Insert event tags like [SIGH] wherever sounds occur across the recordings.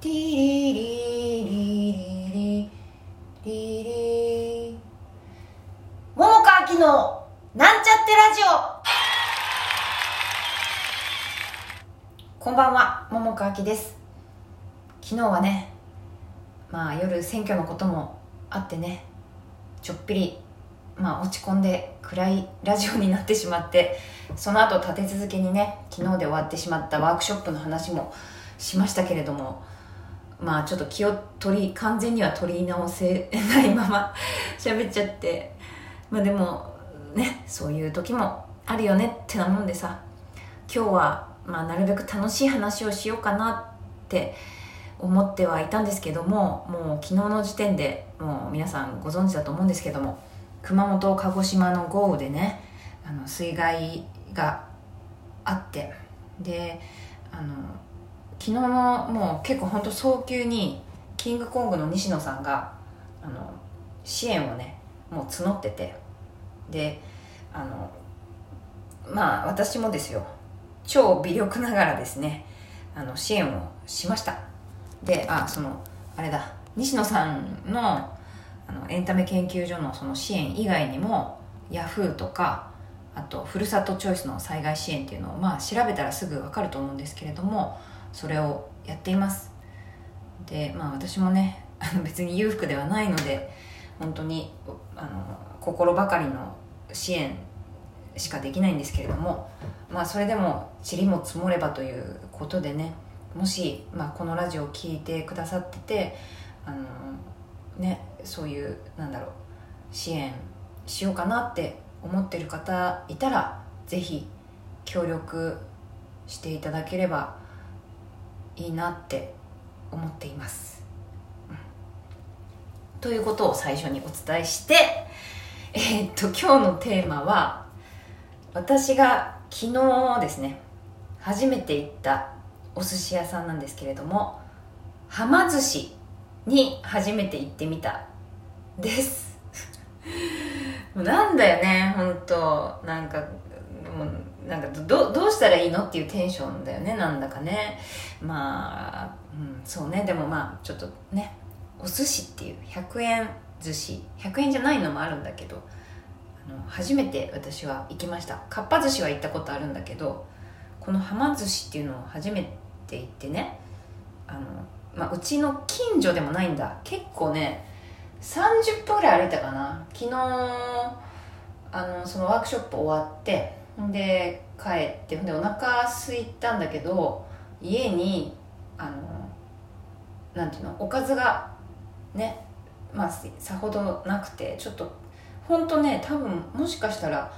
ティリリリリリリリ桃川きのなんちゃってラジオこんばんは桃川きです昨日はねまあ夜選挙のこともあってねちょっぴりまあ落ち込んで暗いラジオになってしまってその後立て続けにね昨日で終わってしまったワークショップの話もしましたけれどもまあちょっと気を取り完全には取り直せないまま [LAUGHS] 喋っちゃって。まあでもねそういう時もあるよねってなもんでさ。今日はまあなるべく楽しい話をしようかなって思ってはいたんですけどももう昨日の時点でもう皆さんご存知だと思うんですけども熊本鹿児島の豪雨でねあの水害があって。であの昨日のもう結構本当早急にキングコングの西野さんがあの支援をねもう募ってて。であのまあ私もですよ。超微力ながらですねあの支援をしました。であそのあれだ。西野さんのあのエンタメ研究所のその支援以外にもヤフーとかあとふるさとチョイスの災害支援っていうのをまあ調べたらすぐ分かると思うんですけれどもそれをやっています。でまあ私もねあの [LAUGHS] 別に裕福ではないので本当にあの心ばかりの支援しかできないんですけれどもまあそれでも塵も積もればということでねもし、まあ、このラジオを聴いてくださっててあのねそういうなんだろう支援しようかなって思ってる方いたらぜひ協力していただければいいなって思っています、うん。ということを最初にお伝えしてえーっと今日のテーマは私が昨日ですね初めて行ったお寿司屋さんなんですけれどもはま寿司に初めて行ってみたです。[LAUGHS] もうなんだよね本当なんかもうなんかどどうしたらいいのっていうテンションだよねなんだかね。まあ、うん、そうね。でもまあちょっとねお寿司っていう100円寿司。100円じゃないのもあるんだけどあの初めて私は行きました。かっぱ寿司は行ったことあるんだけどこのはま寿司っていうのを初めて行ってねあの、まあ、うちの近所でもないんだ。結構ね30分ぐらい歩いたかな。昨日あのそのワークショップ終わってで帰ってほんでお腹空いたんだけど家にあのなんていうのおかずがねまあさほどなくてちょっと本当ね多分もしかしたら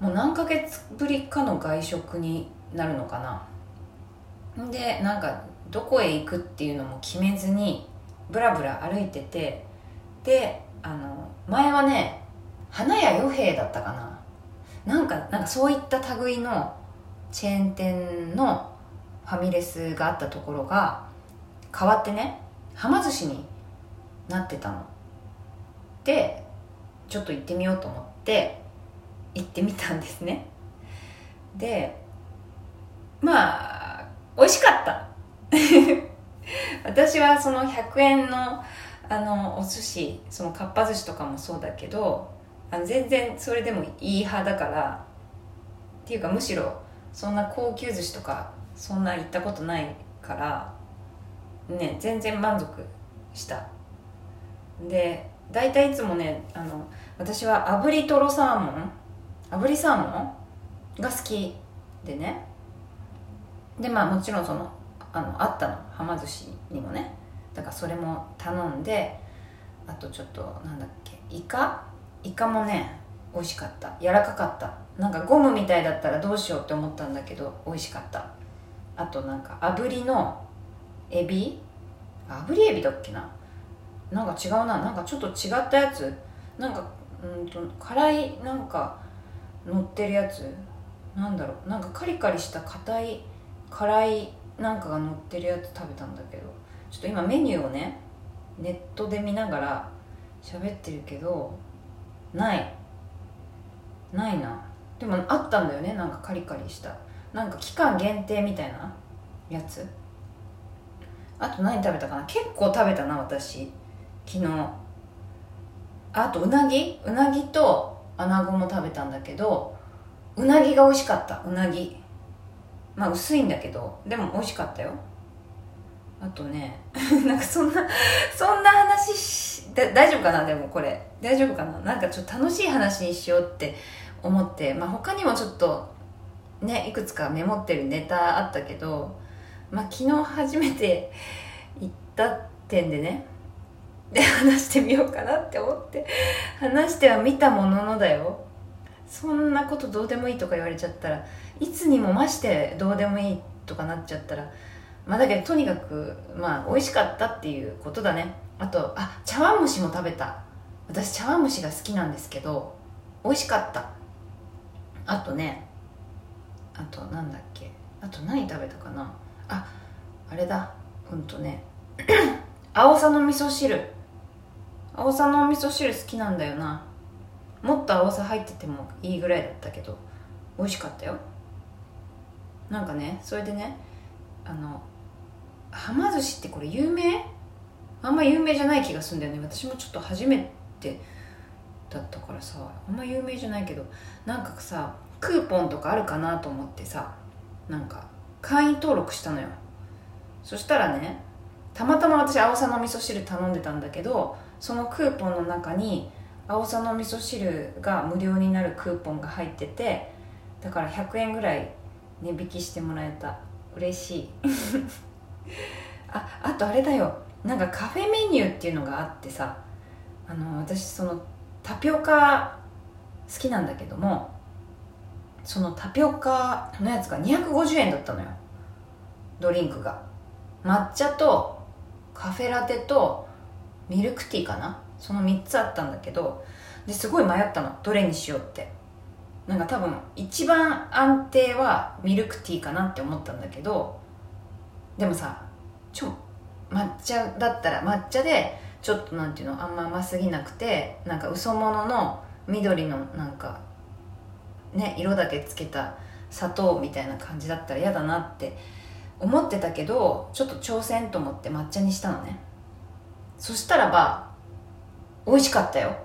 もう何ヶ月ぶりかの外食になるのかな。でなんかどこへ行くっていうのも決めずにブラブラ歩いててであの前はね花屋与兵だったかな。なんかなんかそういった類のチェーン店のファミレスがあったところが変わってねはま寿司になってたの。でちょっと行ってみようと思って行ってみたんですね。でまあ美味しかった。[LAUGHS] 私はその100円のあのお寿司そのかっぱ寿司とかもそうだけどあの全然それでもいい派だからっていうかむしろそんな高級寿司とかそんな行ったことないからね全然満足した。で大体いつもねあの私は炙りとろサーモン炙りサーモンが好きでね。でまあもちろんそのあのあったのはま寿司にもね。だからそれも頼んであとちょっとなんだっけイカイカもね美味しかった。柔らかかった。なんかゴムみたいだったらどうしようって思ったんだけど美味しかった。あとなんか炙りのエビ？炙りエビだっけな？なんか違うな。なんかちょっと違ったやつ？なんかうんと辛いなんか乗ってるやつ？なんだろう。なんかカリカリした硬い辛いなんかが乗ってるやつ食べたんだけど。ちょっと今メニューをねネットで見ながら喋ってるけどない。ないな。でもあったんだよね。なんかカリカリした。なんか期間限定みたいなやつ？あと何食べたかな？結構食べたな私。昨日。あとうなぎ？うなぎと穴子も食べたんだけどうなぎが美味しかった。うなぎ。まあ薄いんだけどでも美味しかったよ。あとね [LAUGHS] なんかそんなそんな話大丈夫かな？でもこれ。大丈夫かな？なんかちょっと楽しい話にしようって思って、まあ、他にもちょっとねいくつかメモってるネタあったけど、まあ、昨日初めて行った点でね。で話してみようかなって思って。話しては見たもののだよ。そんなことどうでもいいとか言われちゃったらいつにも増してどうでもいいとかなっちゃったらまあだけどとにかくまあ美味しかったっていうことだね。あとあ茶碗蒸しも食べた。私茶碗蒸しが好きなんですけど美味しかった。あとねあとなんだっけ。あと何食べたかな。ああれだ。うんとね。[CLEARS THROAT] 青さの味噌汁。青さの味噌汁好きなんだよな。もっと青さ入っててもいいぐらいだったけど美味しかったよ。なんかねそれでねあのはま寿司ってこれ有名？あんま有名じゃない気がするんだよね。私もちょっと初めてだったからさあんま有名じゃないけどなんかさクーポンとかあるかなと思ってさなんか会員登録したのよ。そしたらねたまたま私青さの味噌汁頼んでたんだけどそのクーポンの中に青さの味噌汁が無料になるクーポンが入っててだから100円ぐらい値引きしてもらえた。嬉しい。[LAUGHS] ああとあれだよ。なんかカフェメニューっていうのがあってさあの私そのタピオカ好きなんだけどもそのタピオカのやつが250円だったのよ。ドリンクが。抹茶とカフェラテとミルクティーかな？その3つあったんだけどですごい迷ったの。どれにしようって。なんか多分一番安定はミルクティーかなって思ったんだけどでもさちょ抹茶だったら抹茶でちょっとなんていうの？あんま甘すぎなくてなんか嘘物の緑のなんかね色だけつけた砂糖みたいな感じだったら嫌だなって思ってたけどちょっと挑戦と思って抹茶にしたのね。そしたらば美味しかったよ。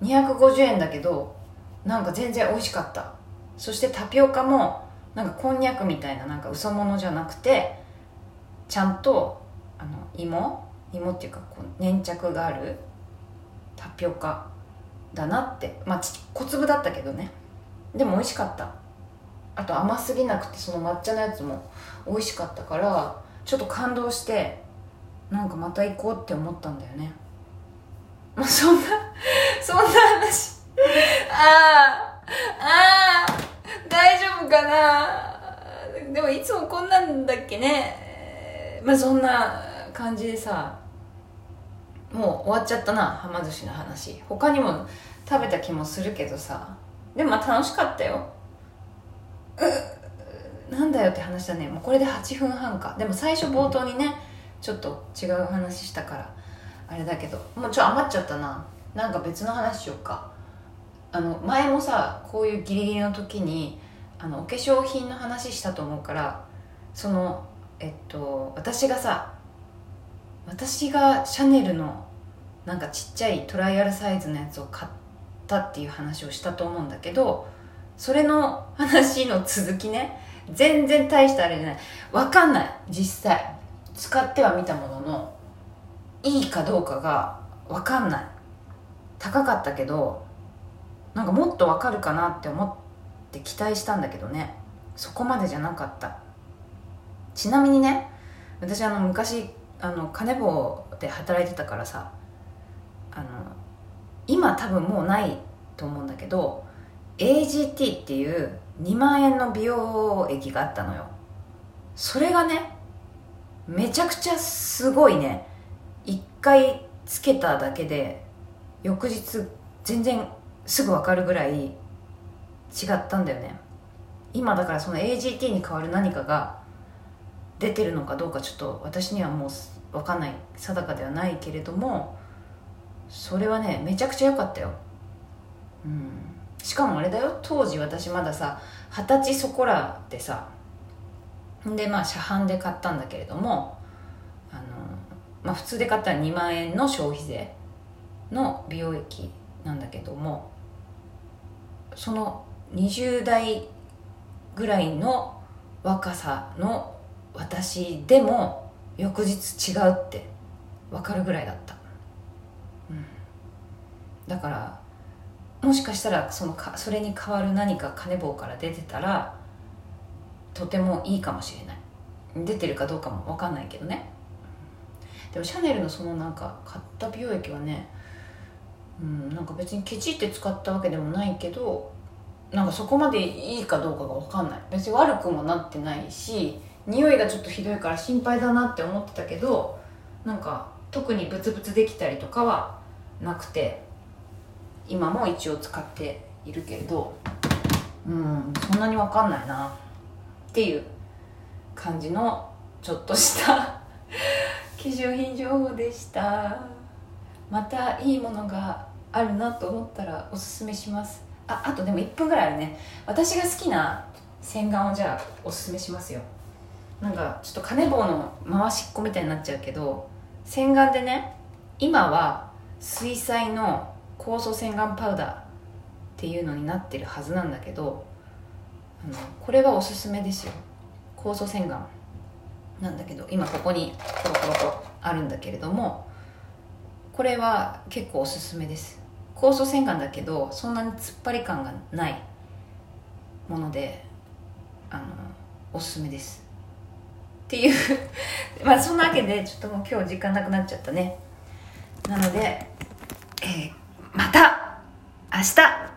250円だけどなんか全然美味しかった。そしてタピオカもなんかこんにゃくみたいななんか嘘物じゃなくてちゃんとあの芋芋っていうかこう粘着があるタピオカだなって。まあ小粒だったけどね。でも美味しかった。あと甘すぎなくてその抹茶のやつも美味しかったからちょっと感動してなんかまた行こうって思ったんだよね。まあそんな [LAUGHS] そんな話。ああああ大丈夫かな。でもいつもこんなんだっけね。まあそんな感じでさもう終わっちゃったなはま寿司の話。他にも食べた気もするけどさ。でも楽しかったよ。なんだよって話だね。もうこれで8分半か。でも最初冒頭にねちょっと違う話したからあれだけど。もうちょっと余っちゃったな。なんか別の話しよっか。あの前もさこういうギリギリの時にあのお化粧品の話したと思うからそのえっと私がさ私がシャネルのなんかちっちゃいトライアルサイズのやつを買ったっていう話をしたと思うんだけどそれの話の続きね全然大したあれじゃない。わかんない。実際。使ってはみたもののいいかどうかがわかんない。高かったけどなんかもっとわかるかなって思って期待したんだけどね。そこまでじゃなかった。ちなみにね私あの昔あの金棒で働いてたからさあの今多分もうないと思うんだけど AGT っていう2万円の美容液があったのよ。それがねめちゃくちゃすごいね。1回つけただけで翌日全然すぐ分かるぐらい違ったんだよね。今だからその AGT に代わる何かが出てるのかどうかちょっと私にはもう分かんない定かではないけれどもそれはねめちゃくちゃ良かったよ。うん。しかもあれだよ。当時私まださ二十歳そこらでさでまあ車販で買ったんだけれどもあのまあ、普通で買ったら2万円の消費税の美容液なんだけどもその20代ぐらいの若さの私でも翌日違うって分かるぐらいだった、うん、だからもしかしたらそのかそれに代わる何か金棒から出てたらとてもいいかもしれない。出てるかどうかも分かんないけどね。でもシャネルのそのなんか買った美容液はねうんなんか別にケチって使ったわけでもないけどなんかそこまでいいかどうかが分かんない。別に悪くもなってないし匂いがちょっとひどいから心配だなって思ってたけどなんか特にブツブツできたりとかはなくて今も一応使っているけれどうんそんなに分かんないなっていう感じのちょっとした [LAUGHS] 化粧品情報でした。またいいものがあるなと思ったらおすすめします。ああとでも1分ぐらいあるね。私が好きな洗顔をじゃあおすすめしますよ。なんかちょっと金棒の回しっこみたいになっちゃうけど洗顔でね今は水彩の酵素洗顔パウダーっていうのになってるはずなんだけどあのこれはおすすめですよ。酵素洗顔なんだけど今ここにコロコロとあるんだけれどもこれは結構おすすめです。酵素洗顔だけどそんなに突っ張り感がないものであのおすすめです。っていう。[LAUGHS] まあそんなわけでちょっともう今日時間なくなっちゃったね。なので、えー、また明日。